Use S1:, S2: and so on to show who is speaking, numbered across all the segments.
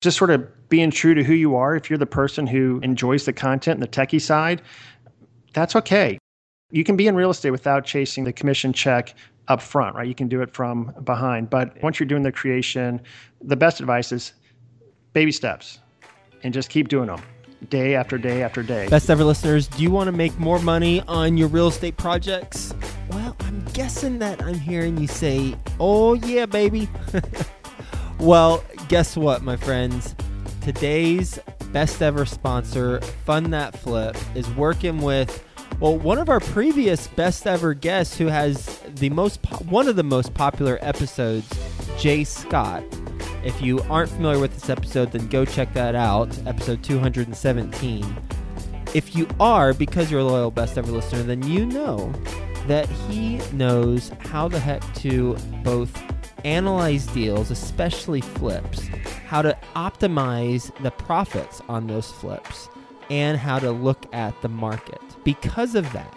S1: just sort of being true to who you are. If you're the person who enjoys the content and the techie side, that's okay. You can be in real estate without chasing the commission check up front, right? You can do it from behind. But once you're doing the creation, the best advice is baby steps and just keep doing them day after day after day.
S2: Best ever listeners, do you want to make more money on your real estate projects? Well, I'm guessing that I'm hearing you say, oh, yeah, baby. well, guess what, my friends? Today's best ever sponsor, Fund That Flip, is working with well, one of our previous best ever guests who has the most po- one of the most popular episodes, Jay Scott. If you aren't familiar with this episode, then go check that out, episode 217. If you are, because you're a loyal best ever listener, then you know that he knows how the heck to both analyze deals, especially flips, how to optimize the profits on those flips, and how to look at the market. Because of that,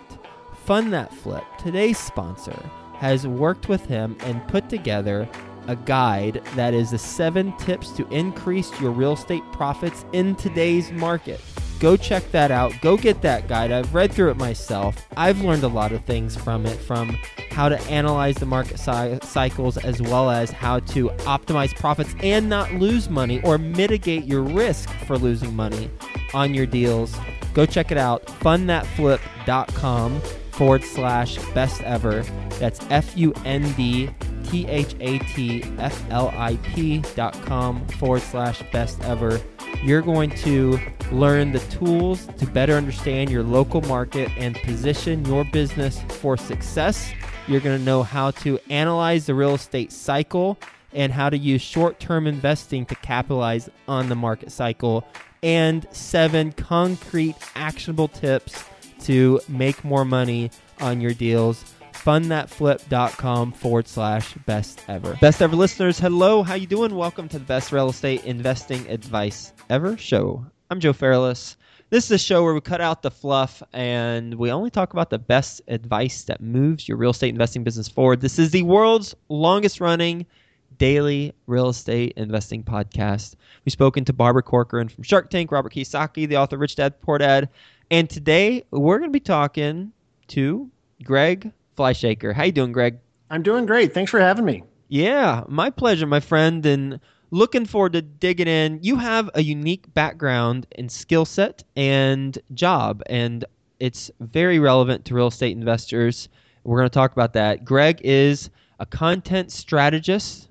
S2: Fund That Flip, today's sponsor, has worked with him and put together a guide that is the seven tips to increase your real estate profits in today's market. Go check that out. Go get that guide. I've read through it myself. I've learned a lot of things from it from how to analyze the market cycles as well as how to optimize profits and not lose money or mitigate your risk for losing money on your deals. Go check it out. fundthatflip.com forward slash best ever. That's F U N D T H A T F L I P dot com forward slash best ever. You're going to learn the tools to better understand your local market and position your business for success. You're going to know how to analyze the real estate cycle and how to use short term investing to capitalize on the market cycle, and seven concrete actionable tips to make more money on your deals fundthatflip.com forward slash best ever. Best ever listeners, hello, how you doing? Welcome to the best real estate investing advice ever show. I'm Joe Fairless. This is a show where we cut out the fluff and we only talk about the best advice that moves your real estate investing business forward. This is the world's longest running daily real estate investing podcast. We've spoken to Barbara Corcoran from Shark Tank, Robert Kiyosaki, the author Rich Dad Poor Dad, and today we're going to be talking to Greg Fleischaker. How you doing, Greg?
S1: I'm doing great. Thanks for having me.
S2: Yeah, my pleasure, my friend, and looking forward to digging in. You have a unique background and skill set and job, and it's very relevant to real estate investors. We're going to talk about that. Greg is a content strategist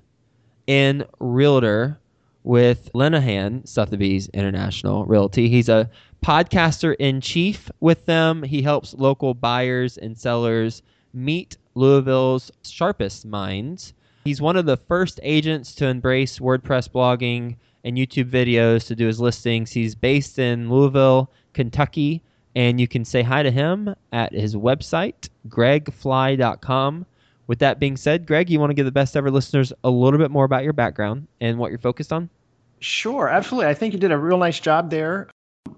S2: and realtor with Lenihan Sotheby's International Realty. He's a podcaster in chief with them. He helps local buyers and sellers meet Louisville's sharpest minds. He's one of the first agents to embrace WordPress blogging and YouTube videos to do his listings. He's based in Louisville, Kentucky, and you can say hi to him at his website, gregfly.com. With that being said, Greg, you want to give the best ever listeners a little bit more about your background and what you're focused on?
S1: Sure, absolutely. I think you did a real nice job there.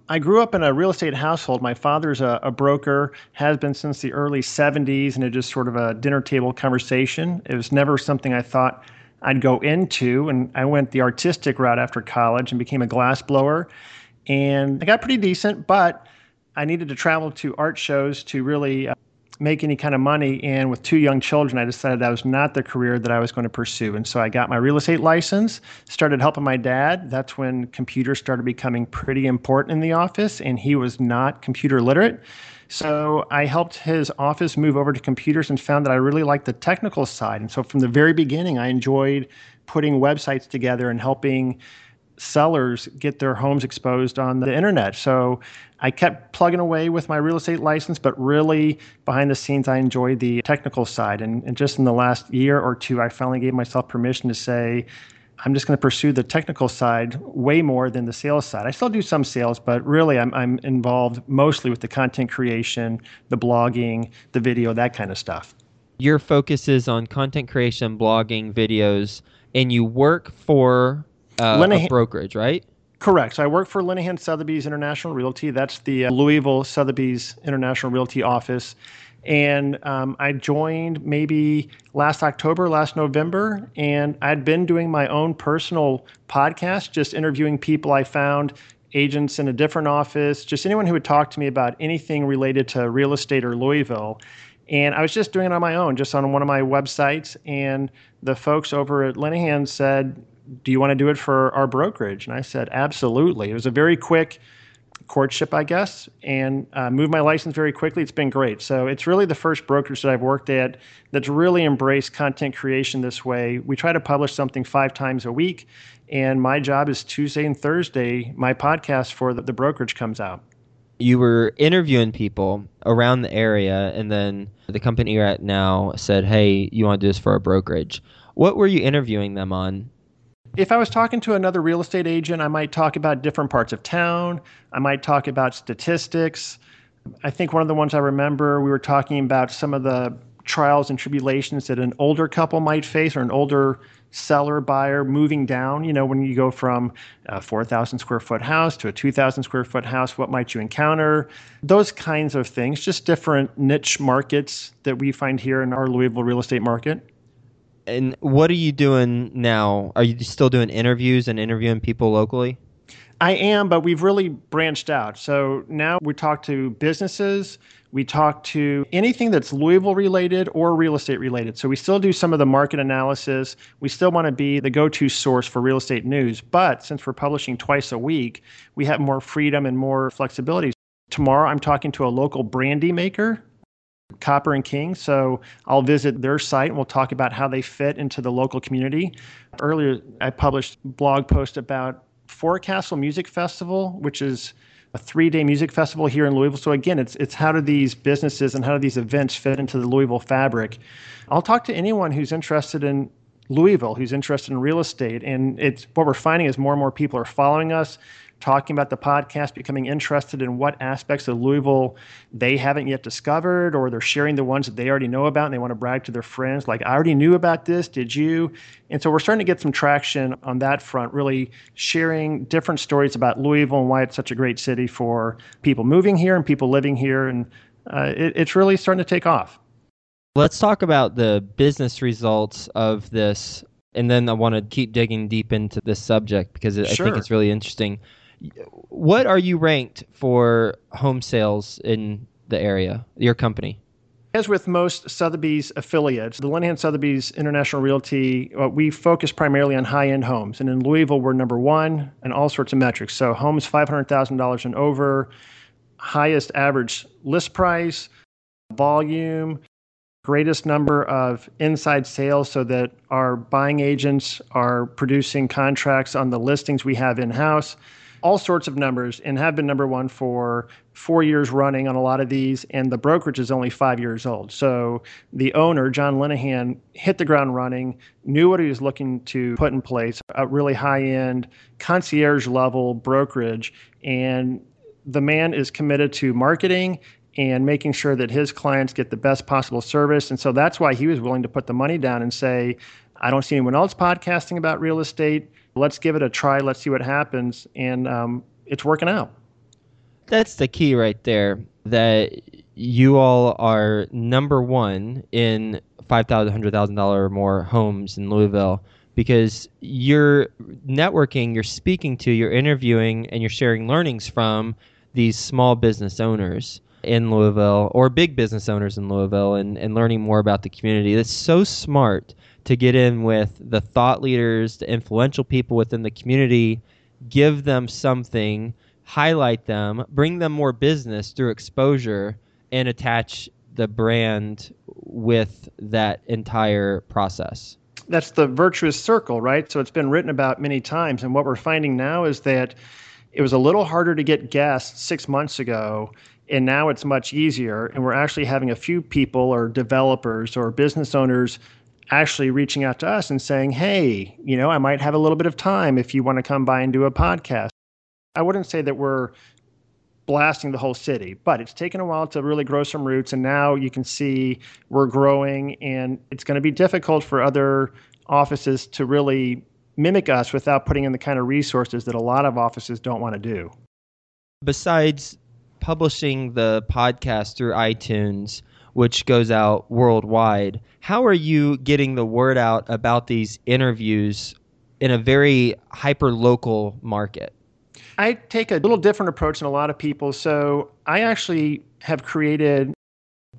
S1: I grew up in a real estate household. My father's a, a, broker, has been since the early 70s, and it just sort of a dinner table conversation. It was never something I thought I'd go into. And I went the artistic route after college and became a glass blower. And I got pretty decent, but I needed to travel to art shows to really uh, make any kind of money. And with two young children, I decided that was not the career that I was going to pursue. And so I got my real estate license, started helping my dad. That's when computers started becoming pretty important in the office, and he was not computer literate. So I helped his office move over to computers and found that I really liked the technical side. And so from the very beginning, I enjoyed putting websites together and helping sellers get their homes exposed on the internet. So I kept plugging away with my real estate license, but really behind the scenes, I enjoyed the technical side. And, and just in the last year or two, I finally gave myself permission to say, I'm just going to pursue the technical side way more than the sales side. I still do some sales, but really I'm, I'm involved mostly with the content creation, the blogging, the video, that kind of stuff.
S2: Your focus is on content creation, blogging, videos, and you work for uh, a brokerage, right?
S1: Correct. So I work for Lenihan Sotheby's International Realty. That's the uh, Louisville Sotheby's International Realty office. And um, I joined maybe last October, last November, and I'd been doing my own personal podcast, just interviewing people I found agents in a different office, just anyone who would talk to me about anything related to real estate or Louisville. And I was just doing it on my own, just on one of my websites. And the folks over at Lenihan said, Do you want to do it for our brokerage? And I said, Absolutely. It was a very quick courtship, I guess, and uh, moved my license very quickly. It's been great. So it's really the first brokerage that I've worked at that's really embraced content creation this way. We try to publish something five times a week, and my job is Tuesday and Thursday. My podcast for the, the brokerage comes out.
S2: You were interviewing people around the area, and then the company you're at now said, Hey, you want to do this for our brokerage. What were you interviewing them on?
S1: If I was talking to another real estate agent, I might talk about different parts of town. I might talk about statistics. I think one of the ones I remember, we were talking about some of the trials and tribulations that an older couple might face or an older seller buyer moving down. You know, when you go from a 4,000 square foot house to a 2,000 square foot house, what might you encounter? Those kinds of things, just different niche markets that we find here in our Louisville real estate market
S2: and what are you doing now? Are you still doing interviews and interviewing people locally?
S1: I am, but we've really branched out. So now we talk to businesses, we talk to anything that's Louisville related or real estate related. So we still do some of the market analysis. We still want to be the go to source for real estate news. But since we're publishing twice a week, we have more freedom and more flexibility. Tomorrow, I'm talking to a local brandy maker Copper and King. So I'll visit their site and we'll talk about how they fit into the local community. Earlier, I published a blog post about Forecastle Music Festival, which is a three-day music festival here in Louisville. So again, it's it's how do these businesses and how do these events fit into the Louisville fabric? I'll talk to anyone who's interested in Louisville, who's interested in real estate, and it's what we're finding is more and more people are following us talking about the podcast, becoming interested in what aspects of Louisville they haven't yet discovered, or they're sharing the ones that they already know about and they want to brag to their friends, like, I already knew about this, did you? And so we're starting to get some traction on that front, really sharing different stories about Louisville and why it's such a great city for people moving here and people living here. And uh, it, it's really starting to take off.
S2: Let's talk about the business results of this and then I want to keep digging deep into this subject because I think it's really interesting what are you ranked for home sales in the area, your company?
S1: As with most Sotheby's affiliates, the Lenihan Sotheby's International Realty, uh, we focus primarily on high end homes. And in Louisville, we're number one in all sorts of metrics. So, homes $500,000 and over, highest average list price, volume, greatest number of inside sales so that our buying agents are producing contracts on the listings we have in house all sorts of numbers and have been number one for four years running on a lot of these. And the brokerage is only five years old. So the owner, John Lenihan, hit the ground running, knew what he was looking to put in place a really high end, concierge level brokerage. And the man is committed to marketing and making sure that his clients get the best possible service. And so that's why he was willing to put the money down and say, I don't see anyone else podcasting about real estate let's give it a try. Let's see what happens. And um, it's working out.
S2: That's the key right there. That you all are number one in five thousand, hundred thousand dollar or more homes in Louisville because you're networking, you're speaking to, you're interviewing, and you're sharing learnings from these small business owners in Louisville or big business owners in Louisville and, and learning more about the community. That's so smart to get in with the thought leaders, the influential people within the community, give them something, highlight them, bring them more business through exposure, and attach the brand with that entire process.
S1: That's the virtuous circle, right? So it's been written about many times. And what we're finding now is that it was a little harder to get guests six months ago and now it's much easier and we're actually having a few people or developers or business owners actually reaching out to us and saying, hey, you know, I might have a little bit of time if you want to come by and do a podcast. I wouldn't say that we're blasting the whole city, but it's taken a while to really grow some roots. And now you can see we're growing, and it's going to be difficult for other offices to really mimic us without putting in the kind of resources that a lot of offices don't want to do.
S2: Besides publishing the podcast through iTunes, which goes out worldwide. How are you getting the word out about these interviews in a very hyper local market?
S1: I take a little different approach than a lot of people. So I actually have created,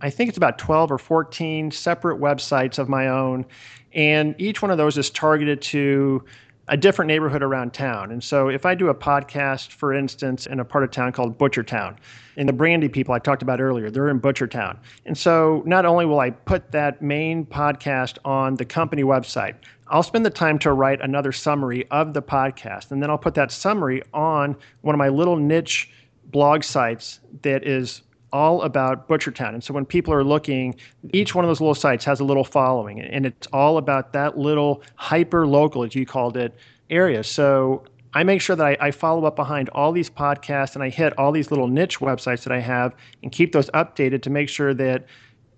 S1: I think it's about 12 or 14 separate websites of my own. And each one of those is targeted to a different neighborhood around town. And so if I do a podcast, for instance, in a part of town called Butchertown, and the Brandy people I talked about earlier, they're in Butchertown. And so not only will I put that main podcast on the company website, I'll spend the time to write another summary of the podcast. And then I'll put that summary on one of my little niche blog sites that is all about Butchertown. And so when people are looking, each one of those little sites has a little following, and it's all about that little hyper local, as you called it, area. So I make sure that I, I, follow up behind all these podcasts and I hit all these little niche websites that I have and keep those updated to make sure that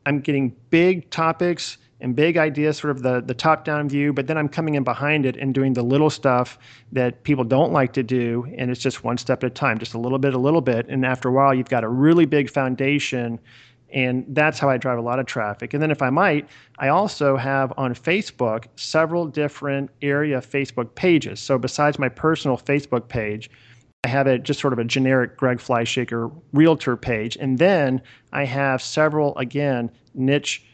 S1: I'm getting big topics and big ideas, sort of the, the top down view, but then I'm coming in behind it and doing the little stuff that people don't like to do. And it's just one step at a time, just a little bit, a little bit. And after a while, you've got a really big foundation. And that's how I drive a lot of traffic. And then, if I might, I also have on Facebook several different area Facebook pages. So, besides my personal Facebook page, I have it just sort of a generic Greg Fleischaker realtor page. And then I have several, again, niche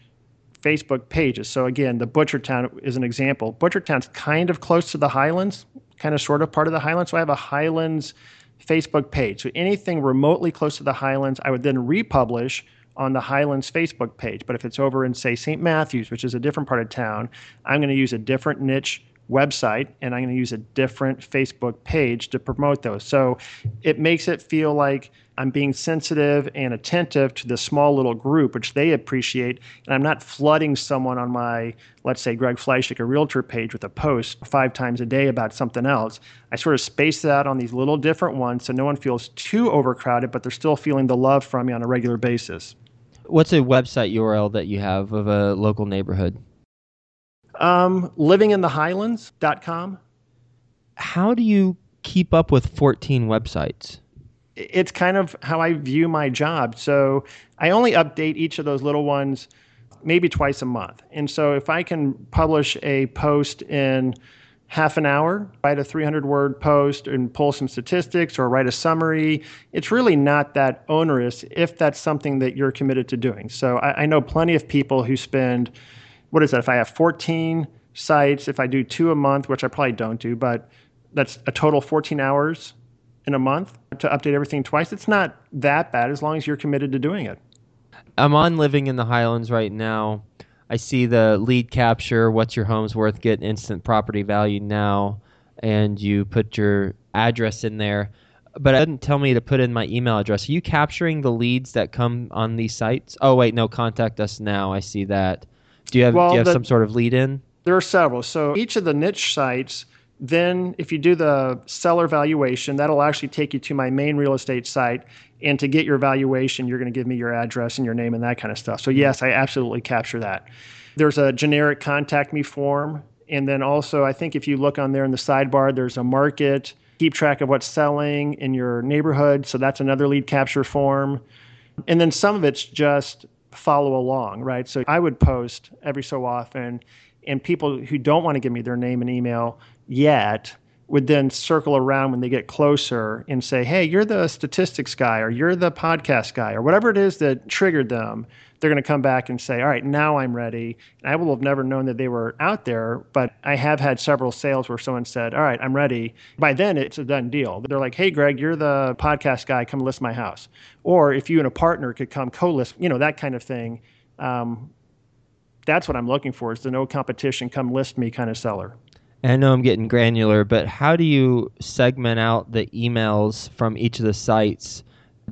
S1: Facebook pages. So again, the Butchertown is an example. Butchertown's kind of close to the Highlands, kind of sort of part of the Highlands. So I have a Highlands Facebook page. So anything remotely close to the Highlands, I would then republish on the Highlands Facebook page. But if it's over in, say, St. Matthews, which is a different part of town, I'm going to use a different niche website and I'm going to use a different Facebook page to promote those. So it makes it feel like I'm being sensitive and attentive to the small little group, which they appreciate. And I'm not flooding someone on my, let's say, Greg Fleischaker realtor page with a post five times a day about something else. I sort of space that on these little different ones so no one feels too overcrowded, but they're still feeling the love from me on a regular basis.
S2: What's a website URL that you have of a local neighborhood?
S1: Um, livinginthehighlands.com.
S2: How do you keep up with 14 websites?
S1: It's kind of how I view my job. So I only update each of those little ones maybe twice a month. And so if I can publish a post in half an hour, write a 300 word post and pull some statistics or write a summary, it's really not that onerous if that's something that you're committed to doing. So I, I know plenty of people who spend what is that? If I have 14 sites, if I do two a month, which I probably don't do, but that's a total 14 hours in a month to update everything twice. It's not that bad as long as you're committed to doing it.
S2: I'm on Living in the Highlands right now. I see the lead capture, what's your home's worth, get instant property value now, and you put your address in there. But it didn't tell me to put in my email address. Are you capturing the leads that come on these sites? Oh, wait, no, contact us now. I see that. Do you have, well, do you have the, some sort of lead in?
S1: There are several. So each of the niche sites, then if you do the seller valuation, that'll actually take you to my main real estate site. And to get your valuation, you're going to give me your address and your name and that kind of stuff. So, yes, I absolutely capture that. There's a generic contact me form. And then also, I think if you look on there in the sidebar, there's a market, keep track of what's selling in your neighborhood. So, that's another lead capture form. And then some of it's just follow along, right? So I would post every so often, and people who don't want to give me their name and email yet would then circle around when they get closer and say, Hey, you're the statistics guy, or you're the podcast guy, or whatever it is that triggered them they're going to come back and say, all right, now I'm ready. And I will have never known that they were out there, but I have had several sales where someone said, all right, I'm ready. By then, it's a done deal. They're like, hey, Greg, you're the podcast guy. Come list my house. Or if you and a partner could come co list, you know, that kind of thing. Um, that's what I'm looking for is the no competition, come list me kind of seller.
S2: I know I'm getting granular, but how do you segment out the emails from each of the sites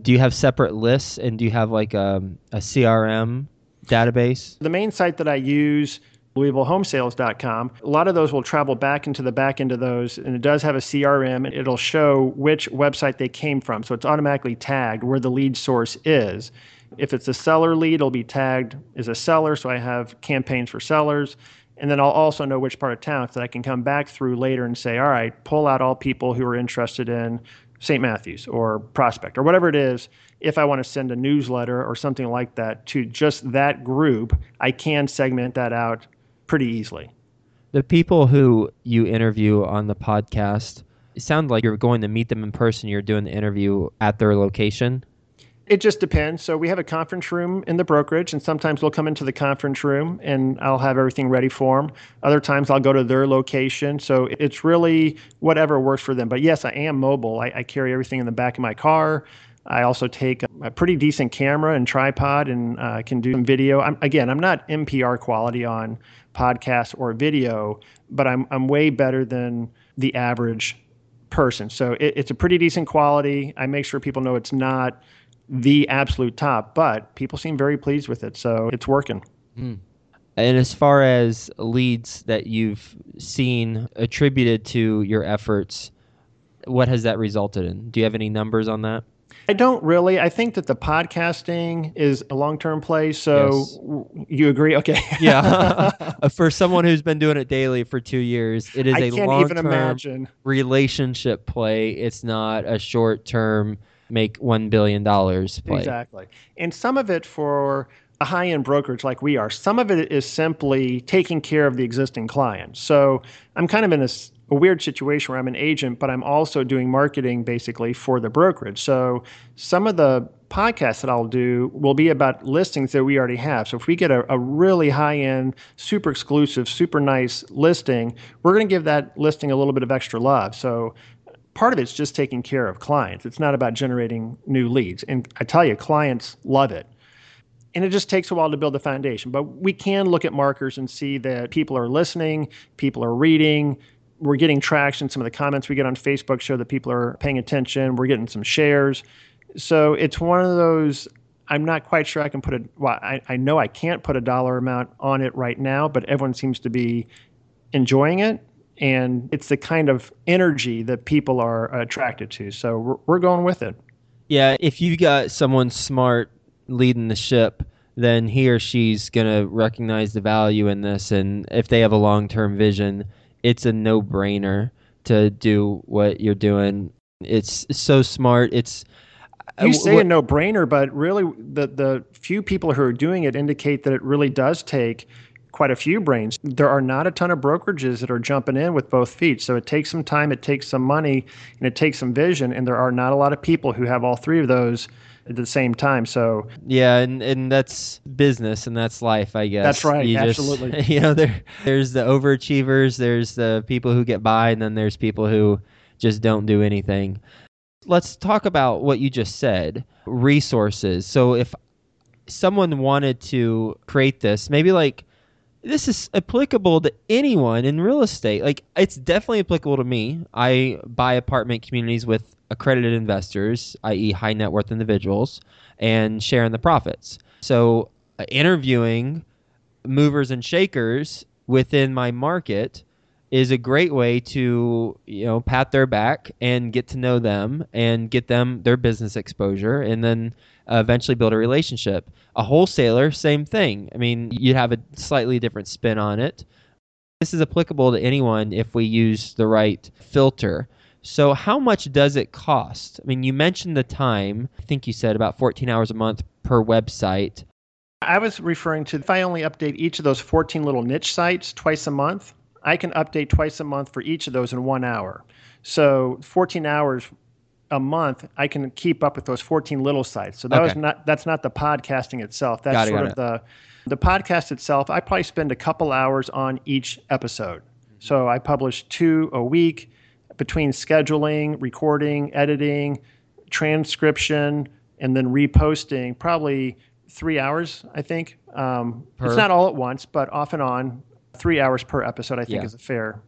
S2: do you have separate lists and do you have like um, a, a CRM database?
S1: The main site that I use LouisvilleHomesales.com. A lot of those will travel back into the back end of those, and it does have a CRM, and it'll show which website they came from. So it's automatically tagged where the lead source is. If it's a seller lead, it'll be tagged as a seller, so I have campaigns for sellers. And then I'll also know which part of town so that I can come back through later and say, all right, pull out all people who are interested in St. Matthews or Prospect or whatever it is, if I want to send a newsletter or something like that to just that group, I can segment that out pretty easily.
S2: The people who you interview on the podcast, sound like you're going to meet them in person. You're doing the interview at their location.
S1: It just depends. So we have a conference room in the brokerage, and sometimes we'll come into the conference room and I'll have everything ready for them. Other times I'll go to their location. So it's really whatever works for them. But yes, I am mobile. I, I carry everything in the back of my car. I also take a pretty decent camera and tripod and uh, can do some video. I'm, again, I'm not NPR quality on podcast or video, but I'm, I'm way better than the average person. So it, it's a pretty decent quality. I make sure people know it's not the absolute top, but people seem very pleased with it. So it's working.
S2: Mm. And as far as leads that you've seen attributed to your efforts, what has that resulted in? Do you have any numbers on that?
S1: I don't really. I think that the podcasting is a long term play. So yes. you agree? Okay.
S2: yeah. for someone who's been doing it daily for two years, it is I a long term relationship play. It's not a short term make one billion dollars.
S1: Exactly. And some of it for a high end brokerage like we are, some of it is simply taking care of the existing clients. So I'm kind of in this a weird situation where I'm an agent, but I'm also doing marketing basically for the brokerage. So some of the podcasts that I'll do will be about listings that we already have. So if we get a, a really high end, super exclusive, super nice listing, we're going to give that listing a little bit of extra love. So part of it's just taking care of clients. It's not about generating new leads. And I tell you, clients love it. And it just takes a while to build the foundation. But we can look at markers and see that people are listening, people are reading, we're getting traction. Some of the comments we get on Facebook show that people are paying attention. We're getting some shares. So it's one of those. I'm not quite sure I can put a. Well, I, I know I can't put a dollar amount on it right now, but everyone seems to be enjoying it. And it's the kind of energy that people are attracted to. So we're, we're going with it.
S2: Yeah. If you've got someone smart leading the ship, then he or she's going to recognize the value in this. And if they have a long term vision, it's a no brainer to do what you're doing. It's so smart. It's
S1: uh, you say a no brainer, but really the the few people who are doing it indicate that it really does take quite a few brains. There are not a ton of brokerages that are jumping in with both feet. So it takes some time, it takes some money, and it takes some vision. And there are not a lot of people who have all three of those at the same time. So
S2: yeah, and, and that's business and that's life, I guess.
S1: That's right. You absolutely.
S2: Just, you know, there there's the overachievers, there's the people who get by, and then there's people who just don't do anything. Let's talk about what you just said, resources. So if someone wanted to create this, maybe like this is applicable to anyone in real estate. Like it's definitely applicable to me. I buy apartment communities with accredited investors, i.e., high net worth individuals, and sharing the profits. So, uh, interviewing movers and shakers within my market is a great way to you know pat their back and get to know them and get them their business exposure and then uh, eventually build a relationship a wholesaler same thing i mean you'd have a slightly different spin on it this is applicable to anyone if we use the right filter so, how much does it cost? I mean, you mentioned the time. I think you said about 14 hours a month per website.
S1: I was referring to if I only update each of those 14 little niche sites twice a month, I can update twice a month for each of those in one hour. So, 14 hours a month, I can keep up with those 14 little sites. So that okay. was not that's not the podcasting itself. That's sort of it. the the podcast itself. I probably spend a couple hours on each episode. So I publish two a week between scheduling, recording, editing, transcription, and then reposting, probably three hours, I think. Um, it's not all at once, but off and on, three hours per episode, I think yeah. is fair.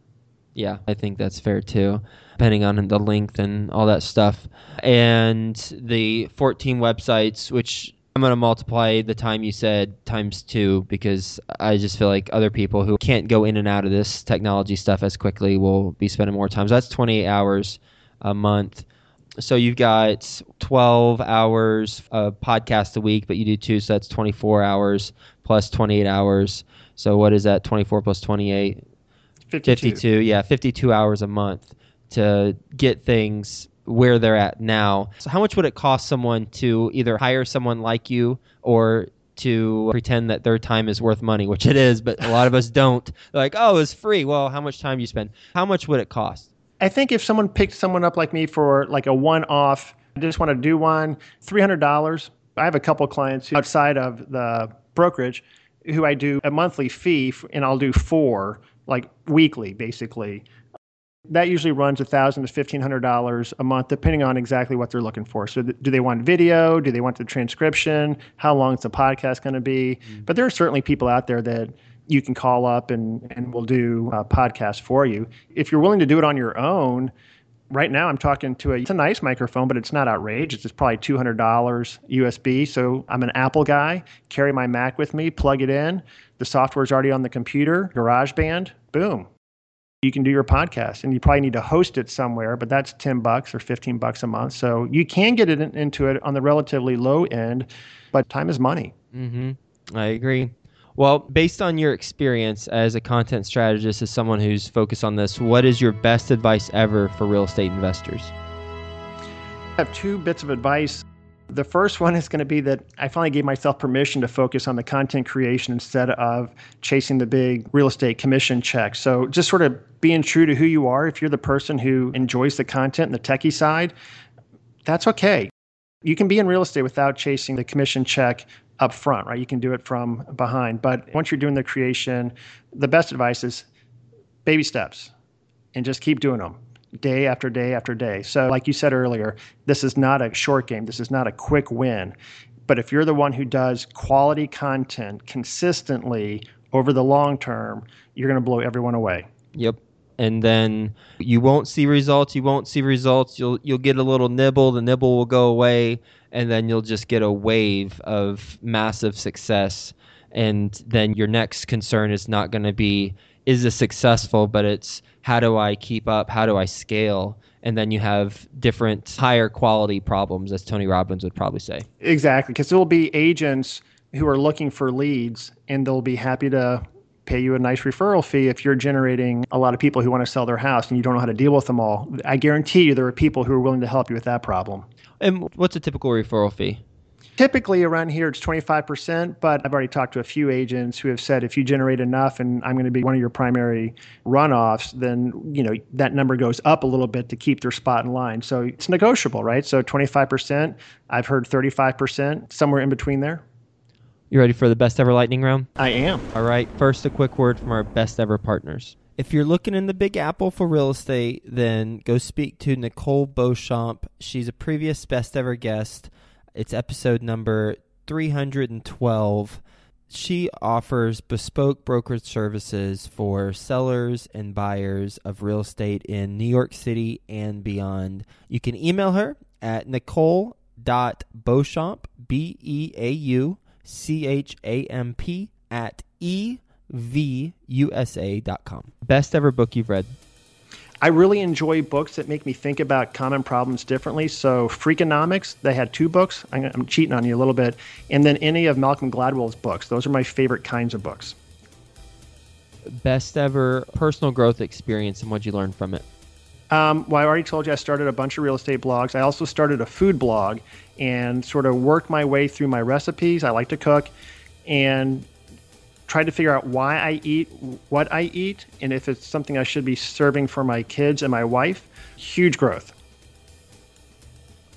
S2: Yeah, I think that's fair too, depending on the length and all that stuff. And the 14 websites, which I'm going to multiply the time you said times two because I just feel like other people who can't go in and out of this technology stuff as quickly will be spending more time. So that's 28 hours a month. So you've got 12 hours of podcast a week, but you do two, so that's 24 hours plus 28 hours. So what is that? 24 plus 28? 52. 52. Yeah, 52 hours a month to get things where they're at now. So how much would it cost someone to either hire someone like you or to pretend that their time is worth money, which it is, but a lot of us don't. They're like, oh, it's free. Well, how much time do you spend? How much would it cost?
S1: I think if someone picked someone up like me for like a one off, I just want to do one, $300. I have a couple clients outside of the brokerage who I do a monthly fee and I'll do four like weekly basically. That usually runs a thousand to fifteen hundred dollars a month, depending on exactly what they're looking for. So, th- do they want video? Do they want the transcription? How long is the podcast going to be? Mm-hmm. But there are certainly people out there that you can call up and and we'll do a podcast for you. If you're willing to do it on your own, right now I'm talking to a it's a nice microphone, but it's not outrageous. It's probably two hundred dollars USB. So I'm an Apple guy. Carry my Mac with me, plug it in. The software's already on the computer. GarageBand, boom, you can do your podcast and you probably need to host it somewhere but that's 10 bucks or 15 bucks a month so you can get it in, into it on the relatively low end but time is money
S2: mm-hmm. i agree well based on your experience as a content strategist as someone who's focused on this what is your best advice ever for real estate investors
S1: i have two bits of advice the first one is going to be that I finally gave myself permission to focus on the content creation instead of chasing the big real estate commission check. So just sort of being true to who you are. If you're the person who enjoys the content and the techie side, that's okay. You can be in real estate without chasing the commission check up front, right? You can do it from behind. But once you're doing the creation, the best advice is baby steps and just keep doing them day after day after day. So, like you said earlier, this is not a short game, this is not a quick win. But if you're the one who does quality content consistently over the long term, you're going to blow everyone away.
S2: Yep. And then you won't see results. You won't see results. You'll you'll get a little nibble. The nibble will go away, and then you'll just get a wave of massive success. And then your next concern is not going to be is this successful, but it's how do I keep up? How do I scale? And then you have different higher quality problems, as Tony Robbins would probably say.
S1: Exactly, because there will be agents who are looking for leads, and they'll be happy to pay you a nice referral fee if you're generating a lot of people who want to sell their house and you don't know how to deal with them all. I guarantee you there are people who are willing to help you with that problem.
S2: And what's a typical referral fee?
S1: Typically around here it's 25%, but I've already talked to a few agents who have said if you generate enough and I'm going to be one of your primary runoffs, then, you know, that number goes up a little bit to keep their spot in line. So it's negotiable, right? So 25%, I've heard 35%, somewhere in between there.
S2: You ready for the best ever lightning round?
S1: I am.
S2: All right. First, a quick word from our best ever partners. If you're looking in the Big Apple for real estate, then go speak to Nicole Beauchamp. She's a previous best ever guest. It's episode number 312. She offers bespoke brokerage services for sellers and buyers of real estate in New York City and beyond. You can email her at nicole.beauchamp, B E A U C H A M P, at evusa.com. Best ever book you've read?
S1: I really enjoy books that make me think about common problems differently. So, Freakonomics, they had two books. I'm, I'm cheating on you a little bit. And then any of Malcolm Gladwell's books. Those are my favorite kinds of books.
S2: Best ever personal growth experience and what you learned from it?
S1: Um, well, I already told you I started a bunch of real estate blogs. I also started a food blog and sort of worked my way through my recipes. I like to cook. And tried to figure out why I eat what I eat and if it's something I should be serving for my kids and my wife. Huge growth.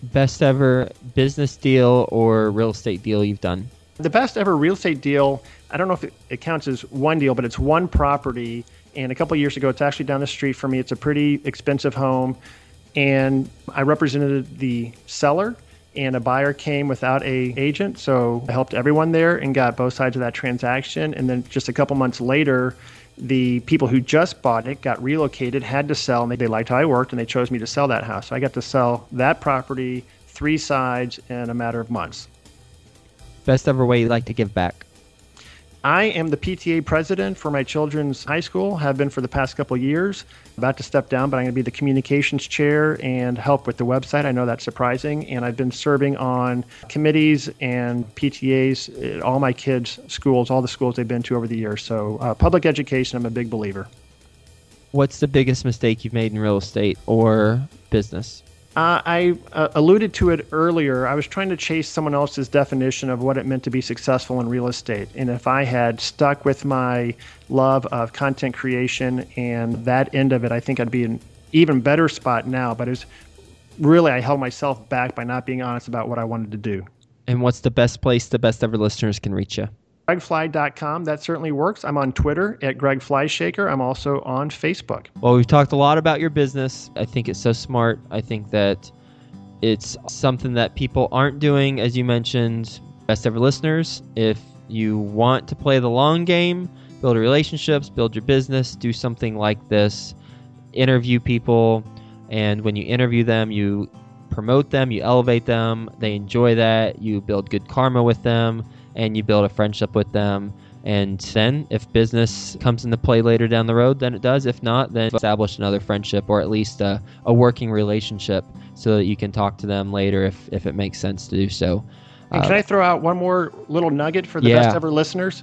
S2: Best ever business deal or real estate deal you've done?
S1: The best ever real estate deal, I don't know if it, it counts as one deal, but it's one property. And a couple years ago, it's actually down the street from me. It's a pretty expensive home. And I represented the seller and a buyer came without a agent. So I helped everyone there and got both sides of that transaction. And then just a couple months later, the people who just bought it got relocated, had to sell, and they, they liked how I worked, and they chose me to sell that house. So I got to sell that property, three sides, in a matter of months.
S2: Best ever way you like to give back?
S1: I am the PTA president for my children's high school, have been for the past couple years. About to step down, but I'm going to be the communications chair and help with the website. I know that's surprising. And I've been serving on committees and PTAs at all my kids' schools, all the schools they've been to over the years. So, uh, public education, I'm a big believer.
S2: What's the biggest mistake you've made in real estate or business?
S1: Uh, I uh, alluded to it earlier. I was trying to chase someone else's definition of what it meant to be successful in real estate. And if I had stuck with my love of content creation and that end of it, I think I'd be in even better spot now. But it was really, I held myself back by not being honest about what I wanted to do.
S2: And what's the best place the best ever listeners can reach you?
S1: GregFly.com. That certainly works. I'm on Twitter at Greg Fleischaker. I'm also on Facebook.
S2: Well, we've talked a lot about your business. I think it's so smart. I think that it's something that people aren't doing, as you mentioned. Best ever listeners, if you want to play the long game, build relationships, build your business, do something like this, interview people, and when you interview them, you promote them, you elevate them, they enjoy that, you build good karma with them and you build a friendship with them. And then, if business comes into play later down the road, then it does. If not, then establish another friendship or at least a, a working relationship so that you can talk to them later if, if it makes sense to do so.
S1: And can uh, I throw out one more little nugget for the yeah. best ever listeners?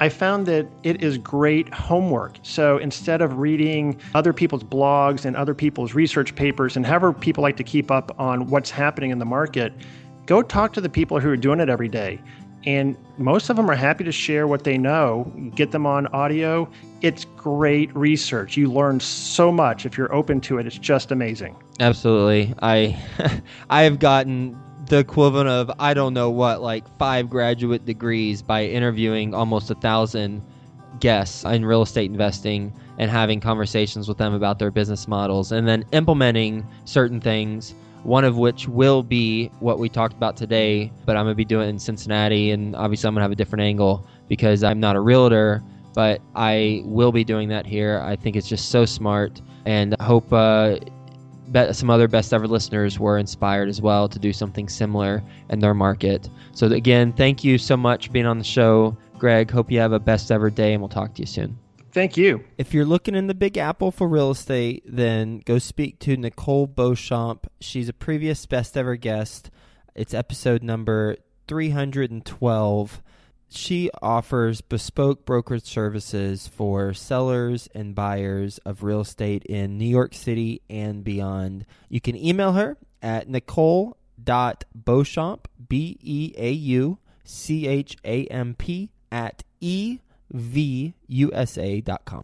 S1: I found that it is great homework. So instead of reading other people's blogs and other people's research papers and however people like to keep up on what's happening in the market, go talk to the people who are doing it every day and most of them are happy to share what they know. Get them on audio. It's great research. You learn so much if you're open to it. It's just amazing.
S2: Absolutely. I i have gotten the equivalent of i don't know what like five graduate degrees by interviewing almost a thousand guests in real estate investing and having conversations with them about their business models and then implementing certain things one of which will be what we talked about today, but I'm going to be doing it in Cincinnati, and obviously I'm going to have a different angle because I'm not a realtor, but I will be doing that here. I think it's just so smart, and I hope uh, some other best ever listeners were inspired as well to do something similar in their market. So, again, thank you so much being on the show, Greg. Hope you have a best ever day, and we'll talk to you soon.
S1: Thank you.
S2: If you're looking in the Big Apple for real estate, then go speak to Nicole Beauchamp. She's a previous best ever guest. It's episode number 312. She offers bespoke brokerage services for sellers and buyers of real estate in New York City and beyond. You can email her at nicole.beauchamp, B E A U C H A M P, at E vusa.com.